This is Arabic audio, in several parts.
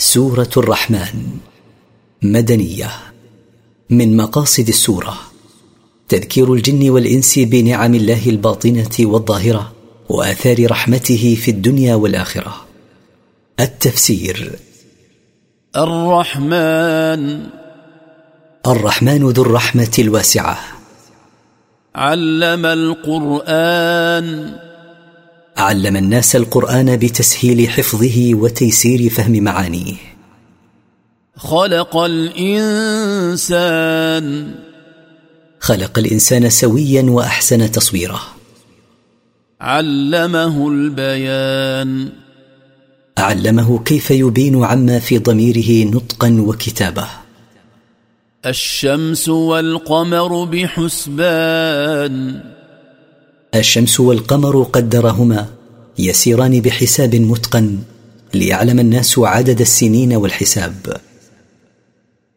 سورة الرحمن. مدنية. من مقاصد السورة. تذكير الجن والإنس بنعم الله الباطنة والظاهرة وآثار رحمته في الدنيا والآخرة. التفسير. الرحمن. الرحمن ذو الرحمة الواسعة. علم القرآن. علم الناس القرآن بتسهيل حفظه وتيسير فهم معانيه. خلق الإنسان. خلق الإنسان سويا وأحسن تصويره. علمه البيان. علمه كيف يبين عما في ضميره نطقا وكتابه. الشمس والقمر بحسبان. الشمس والقمر قدرهما يسيران بحساب متقن ليعلم الناس عدد السنين والحساب.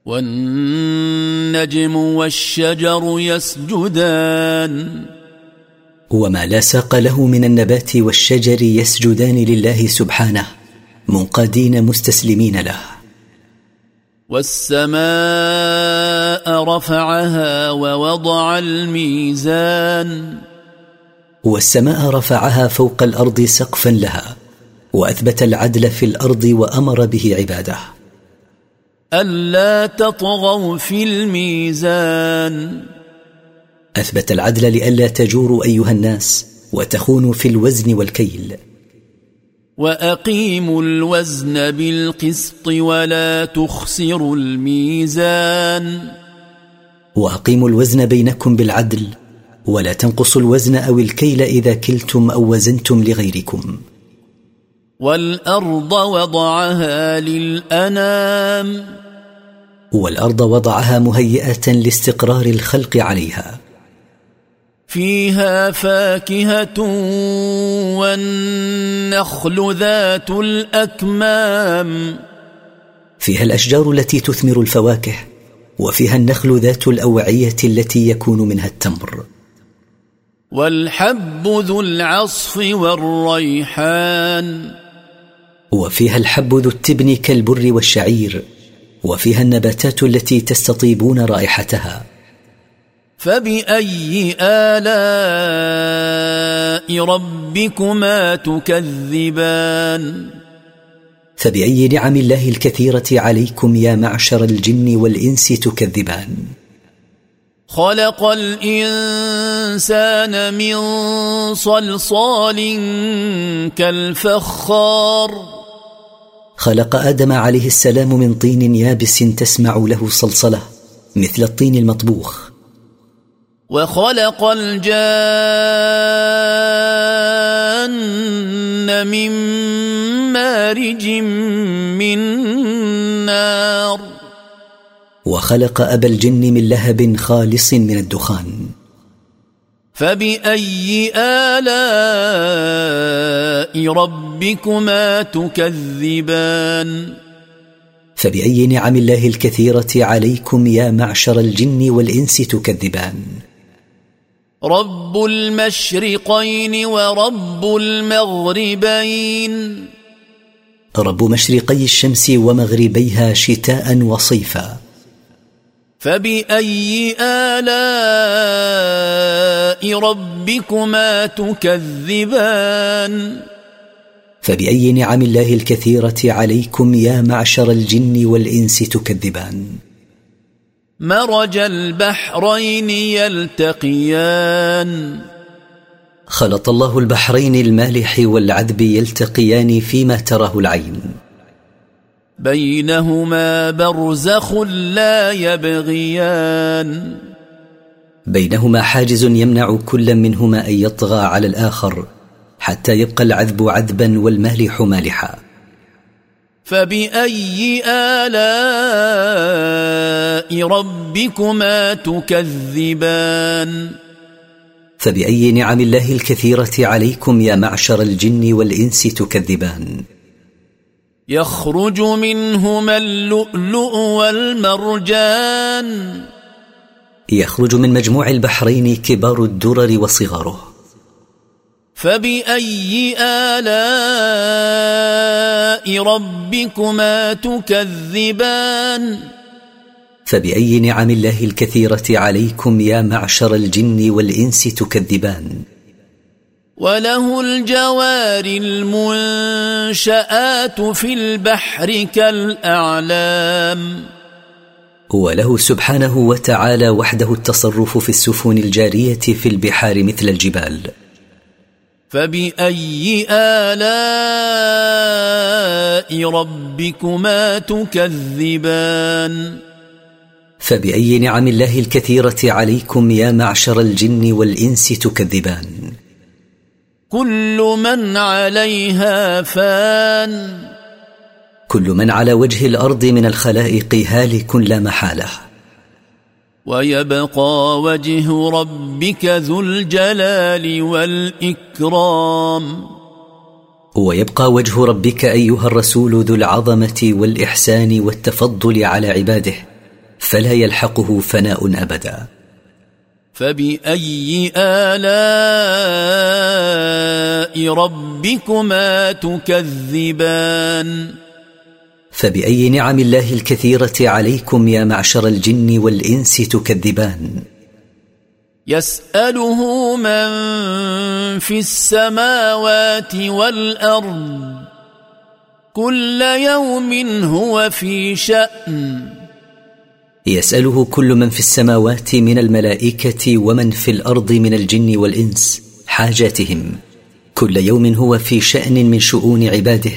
والنجم والشجر يسجدان. وما لا ساق له من النبات والشجر يسجدان لله سبحانه منقادين مستسلمين له. والسماء رفعها ووضع الميزان. والسماء رفعها فوق الأرض سقفا لها وأثبت العدل في الأرض وأمر به عباده. ألا تطغوا في الميزان. أثبت العدل لئلا تجوروا أيها الناس وتخونوا في الوزن والكيل. وأقيموا الوزن بالقسط ولا تخسروا الميزان. وأقيموا الوزن بينكم بالعدل ولا تنقصوا الوزن أو الكيل إذا كلتم أو وزنتم لغيركم. والأرض وضعها للأنام. والأرض وضعها مهيئة لاستقرار الخلق عليها. فيها فاكهة والنخل ذات الأكمام. فيها الأشجار التي تثمر الفواكه وفيها النخل ذات الأوعية التي يكون منها التمر. والحب ذو العصف والريحان. وفيها الحب ذو التبن كالبر والشعير وفيها النباتات التي تستطيبون رائحتها. فبأي آلاء ربكما تكذبان؟ فبأي نعم الله الكثيرة عليكم يا معشر الجن والإنس تكذبان؟ خلق الإنسان من صلصال كالفخار. خلق آدم عليه السلام من طين يابس تسمع له صلصلة مثل الطين المطبوخ. وخلق الجان من مارج من نار. وخلق أبا الجن من لهب خالص من الدخان. فبأي آلاء ربكما تكذبان؟ فبأي نعم الله الكثيرة عليكم يا معشر الجن والإنس تكذبان. رب المشرقين ورب المغربين. رب مشرقي الشمس ومغربيها شتاء وصيفا. فباي الاء ربكما تكذبان فباي نعم الله الكثيره عليكم يا معشر الجن والانس تكذبان مرج البحرين يلتقيان خلط الله البحرين المالح والعذب يلتقيان فيما تراه العين بينهما برزخ لا يبغيان بينهما حاجز يمنع كل منهما ان يطغى على الآخر حتى يبقى العذب عذبا والمالح مالحا فباي الاء ربكما تكذبان فباي نعم الله الكثيره عليكم يا معشر الجن والانس تكذبان. يخرج منهما اللؤلؤ والمرجان. يخرج من مجموع البحرين كبار الدرر وصغاره. فبأي آلاء ربكما تكذبان؟ فبأي نعم الله الكثيرة عليكم يا معشر الجن والإنس تكذبان؟ وله الجوار المنشآت في البحر كالأعلام. وله سبحانه وتعالى وحده التصرف في السفن الجارية في البحار مثل الجبال. فبأي آلاء ربكما تكذبان؟ فبأي نعم الله الكثيرة عليكم يا معشر الجن والإنس تكذبان؟ كل من عليها فان. كل من على وجه الأرض من الخلائق هالك لا محالة. ويبقى وجه ربك ذو الجلال والإكرام. ويبقى وجه ربك أيها الرسول ذو العظمة والإحسان والتفضل على عباده فلا يلحقه فناء أبدا. فبأي آلاء ربكما تكذبان؟ فبأي نعم الله الكثيرة عليكم يا معشر الجن والإنس تكذبان؟ يسأله من في السماوات والأرض كل يوم هو في شأن. يسأله كل من في السماوات من الملائكة ومن في الأرض من الجن والإنس حاجاتهم. كل يوم هو في شأن من شؤون عباده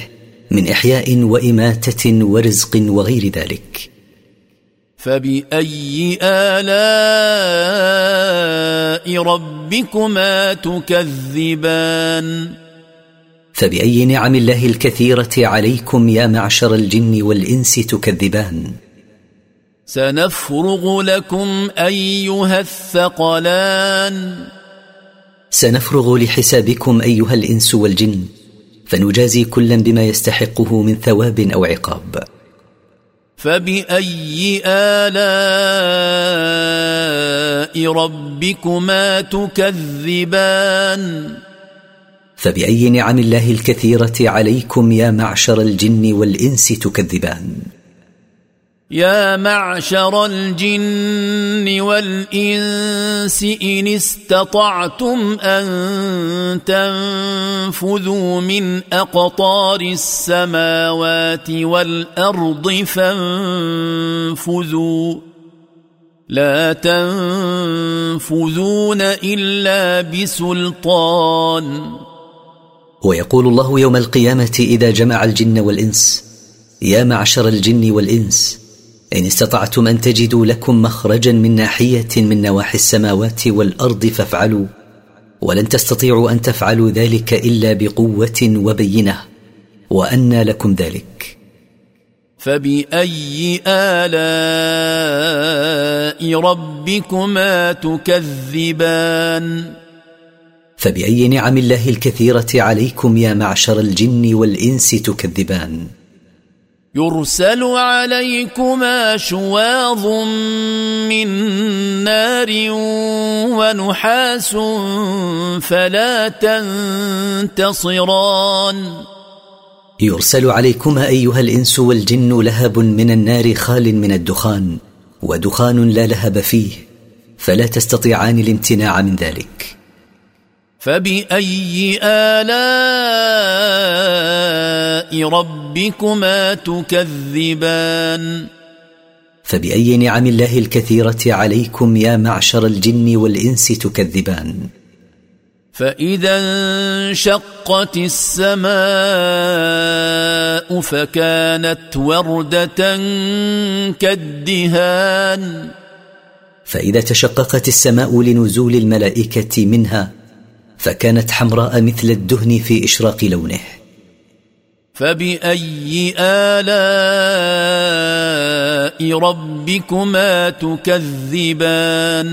من إحياء وإماتة ورزق وغير ذلك. فبأي آلاء ربكما تكذبان؟ فبأي نعم الله الكثيرة عليكم يا معشر الجن والإنس تكذبان؟ سنفرغ لكم أيها الثقلان. سنفرغ لحسابكم أيها الإنس والجن فنجازي كلا بما يستحقه من ثواب أو عقاب. فبأي آلاء ربكما تكذبان؟ فبأي نعم الله الكثيرة عليكم يا معشر الجن والإنس تكذبان؟ يا معشر الجن والإنس إن استطعتم أن تنفذوا من أقطار السماوات والأرض فانفذوا. لا تنفذون إلا بسلطان. ويقول الله يوم القيامة إذا جمع الجن والإنس يا معشر الجن والإنس إن استطعتم أن تجدوا لكم مخرجا من ناحية من نواحي السماوات والأرض فافعلوا ولن تستطيعوا أن تفعلوا ذلك إلا بقوة وبينة وانى لكم ذلك. فبأي آلاء ربكما تكذبان؟ فبأي نعم الله الكثيرة عليكم يا معشر الجن والإنس تكذبان؟ يرسل عليكما شواظ من نار ونحاس فلا تنتصران. يرسل عليكما أيها الإنس والجن لهب من النار خال من الدخان ودخان لا لهب فيه فلا تستطيعان الامتناع من ذلك. فبأي آلاء ربكما تكذبان؟ فبأي نعم الله الكثيرة عليكم يا معشر الجن والإنس تكذبان؟ فإذا انشقت السماء فكانت وردة كالدهان. فإذا تشققت السماء لنزول الملائكة منها فكانت حمراء مثل الدهن في إشراق لونه. فبأي آلاء ربكما تكذبان؟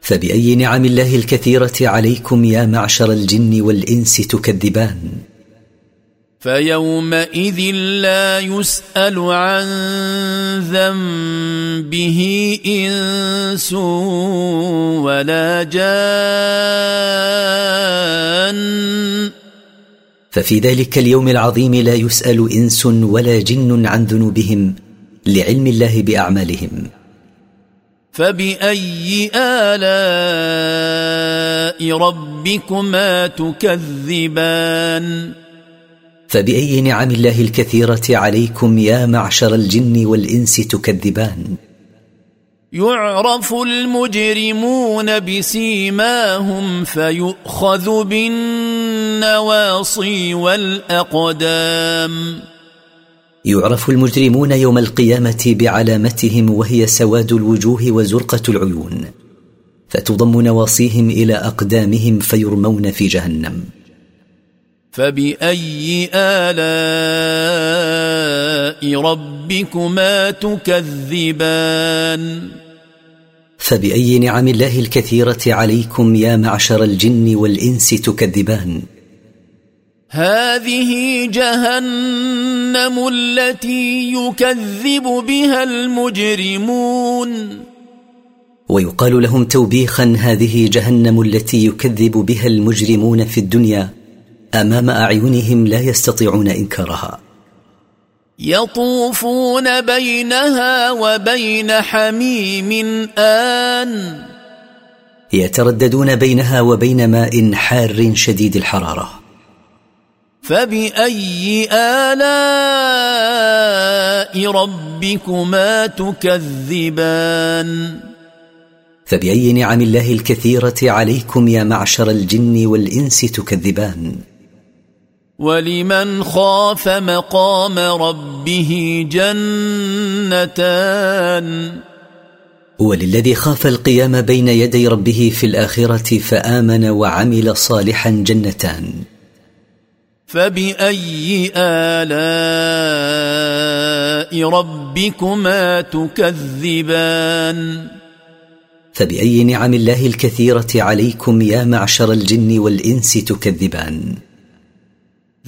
فبأي نعم الله الكثيرة عليكم يا معشر الجن والإنس تكذبان؟ فيومئذ لا يسأل عن ذنبه إنس ولا جان. ففي ذلك اليوم العظيم لا يسأل إنس ولا جن عن ذنوبهم لعلم الله بأعمالهم. فبأي آلاء ربكما تكذبان؟ فبأي نعم الله الكثيرة عليكم يا معشر الجن والإنس تكذبان؟ يعرف المجرمون بسيماهم فيؤخذ بالنواصي والأقدام. يعرف المجرمون يوم القيامة بعلامتهم وهي سواد الوجوه وزرقة العيون فتضم نواصيهم إلى أقدامهم فيرمون في جهنم. فباي الاء ربكما تكذبان فباي نعم الله الكثيره عليكم يا معشر الجن والانس تكذبان؟ هذه جهنم التي يكذب بها المجرمون ويقال لهم توبيخا هذه جهنم التي يكذب بها المجرمون في الدنيا أمام أعينهم لا يستطيعون إنكارها. يطوفون بينها وبين حميم آن. يترددون بينها وبين ماء حار شديد الحرارة. فبأي آلاء ربكما تكذبان؟ فبأي نعم الله الكثيرة عليكم يا معشر الجن والإنس تكذبان؟ ولمن خاف مقام ربه جنتان. وللذي خاف القيام بين يدي ربه في الآخرة فآمن وعمل صالحا جنتان. فبأي آلاء ربكما تكذبان؟ فبأي نعم الله الكثيرة عليكم يا معشر الجن والإنس تكذبان.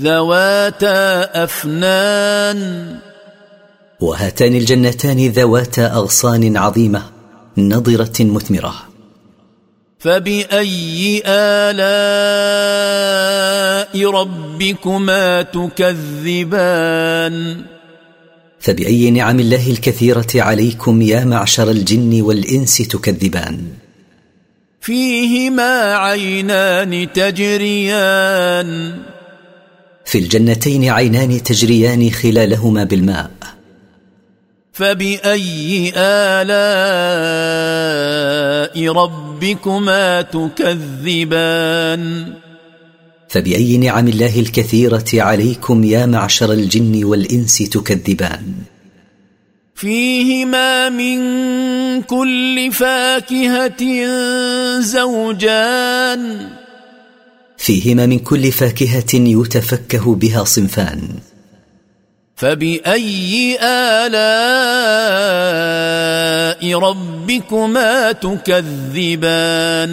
ذواتا أفنان. وهاتان الجنتان ذواتا أغصان عظيمة نضرة مثمرة. فبأي آلاء ربكما تكذبان؟ فبأي نعم الله الكثيرة عليكم يا معشر الجن والإنس تكذبان. فيهما عينان تجريان. في الجنتين عينان تجريان خلالهما بالماء. فبأي آلاء ربكما تكذبان؟ فبأي نعم الله الكثيرة عليكم يا معشر الجن والإنس تكذبان. فيهما من كل فاكهة زوجان. فيهما من كل فاكهة يتفكه بها صنفان. فبأي آلاء ربكما تكذبان؟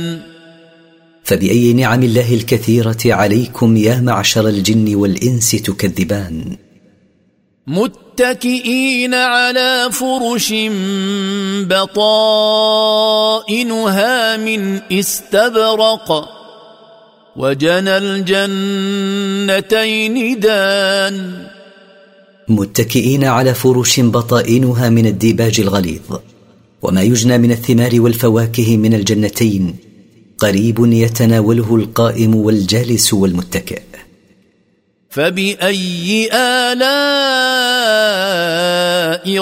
فبأي نعم الله الكثيرة عليكم يا معشر الجن والإنس تكذبان؟ متكئين على فرش بطائنها من استبرق. وجنى الجنتين دان. متكئين على فرش بطائنها من الديباج الغليظ وما يجنى من الثمار والفواكه من الجنتين قريب يتناوله القائم والجالس والمتكئ. فبأي آلاء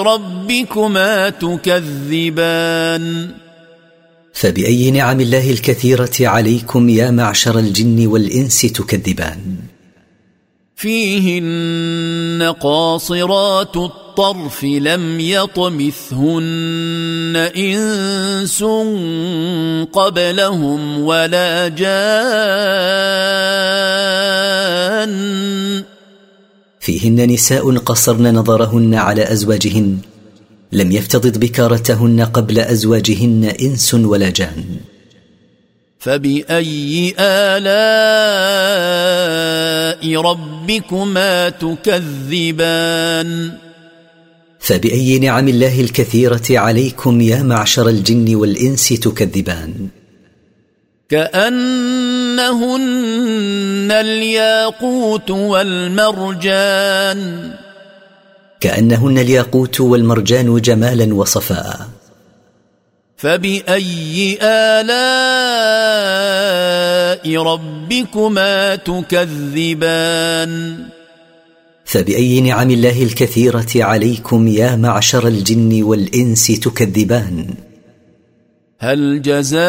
ربكما تكذبان؟ فبأي نعم الله الكثيرة عليكم يا معشر الجن والإنس تكذبان؟ فيهن قاصرات الطرف لم يطمثهن إنس قبلهم ولا جان. فيهن نساء قصرن نظرهن على أزواجهن لم يفتضض بكارتهن قبل أزواجهن إنس ولا جان. فبأي آلاء ربكما تكذبان؟ فبأي نعم الله الكثيرة عليكم يا معشر الجن والإنس تكذبان. كأنهن الياقوت والمرجان. كأنهن الياقوت والمرجان جمالا وصفاء. فبأي آلاء ربكما تكذبان؟ فبأي نعم الله الكثيرة عليكم يا معشر الجن والإنس تكذبان؟ هل جزاء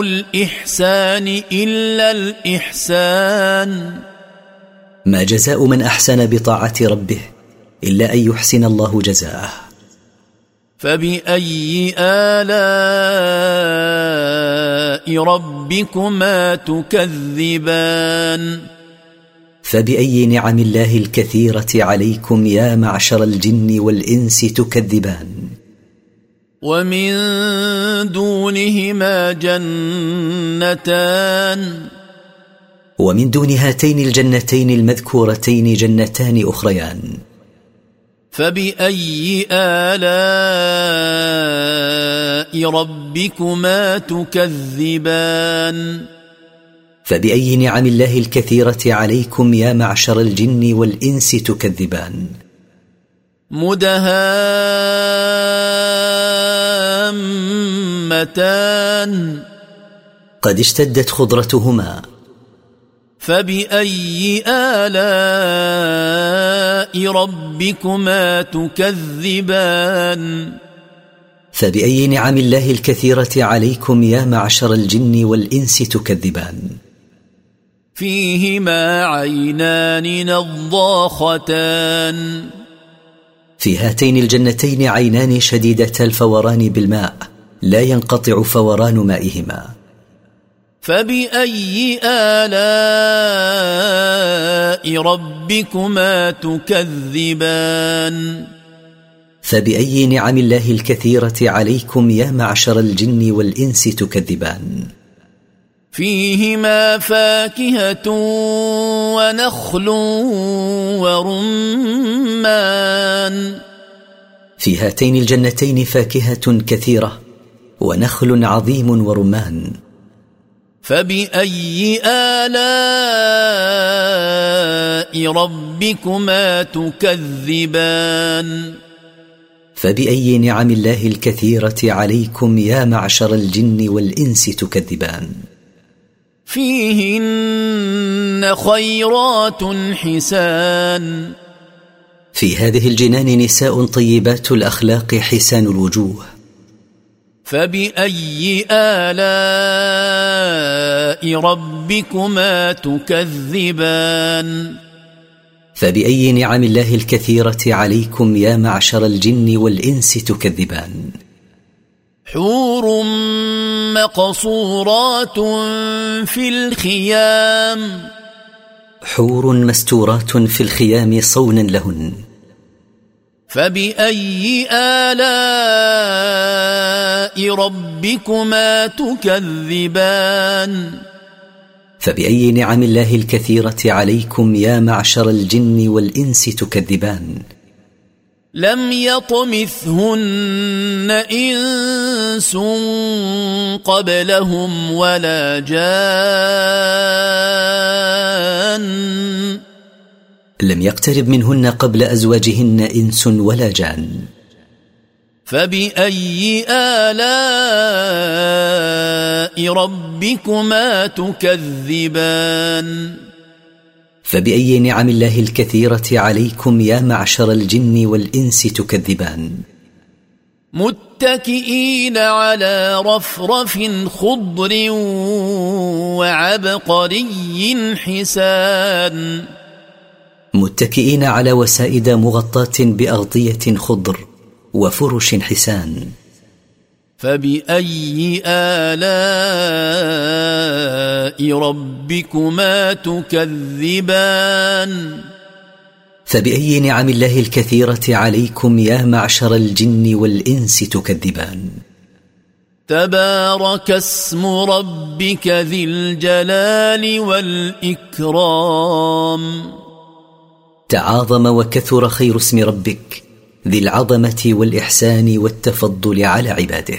الإحسان إلا الإحسان؟ ما جزاء من أحسن بطاعة ربه إلا أن يحسن الله جزاءه. فبأي آلاء ربكما تكذبان؟ فبأي نعم الله الكثيرة عليكم يا معشر الجن والإنس تكذبان؟ ومن دونهما جنتان. ومن دون هاتين الجنتين المذكورتين جنتان أخريان. فبأي آلاء ربكما تكذبان؟ فبأي نعم الله الكثيرة عليكم يا معشر الجن والإنس تكذبان. مدهامتان. قد اشتدت خضرتهما. فبأي آلاء ربكما تكذبان؟ فبأي نعم الله الكثيرة عليكم يا معشر الجن والإنس تكذبان؟ فيهما عينان نضاختان. في هاتين الجنتين عينان شديدتا الفوران بالماء لا ينقطع فوران مائهما. فباي الاء ربكما تكذبان فباي نعم الله الكثيره عليكم يا معشر الجن والانس تكذبان فيهما فاكهه ونخل ورمان في هاتين الجنتين فاكهه كثيره ونخل عظيم ورمان فبأي آلاء ربكما تكذبان؟ فبأي نعم الله الكثيرة عليكم يا معشر الجن والإنس تكذبان؟ فيهن خيرات حسان. في هذه الجنان نساء طيبات الأخلاق حسان الوجوه. فبأي آلاء ربكما تكذبان؟ فبأي نعم الله الكثيرة عليكم يا معشر الجن والإنس تكذبان؟ حور مقصورات في الخيام. حور مستورات في الخيام صونا لهن. فبأي آلاء ربكما تكذبان؟ فبأي نعم الله الكثيرة عليكم يا معشر الجن والإنس تكذبان؟ لم يطمثهن إنس قبلهم ولا جان لم يقترب منهن قبل أزواجهن إنس ولا جان. فبأي آلاء ربكما تكذبان؟ فبأي نعم الله الكثيرة عليكم يا معشر الجن والإنس تكذبان. متكئين على رفرف خضر وعبقري حسان. متكئين على وسائد مغطاة بأغطية خضر وفرش حسان. فبأي آلاء ربكما تكذبان؟ فبأي نعم الله الكثيرة عليكم يا معشر الجن والإنس تكذبان. تبارك اسم ربك ذي الجلال والإكرام. تعاظم وكثر خير اسم ربك ذي العظمة والإحسان والتفضل على عباده.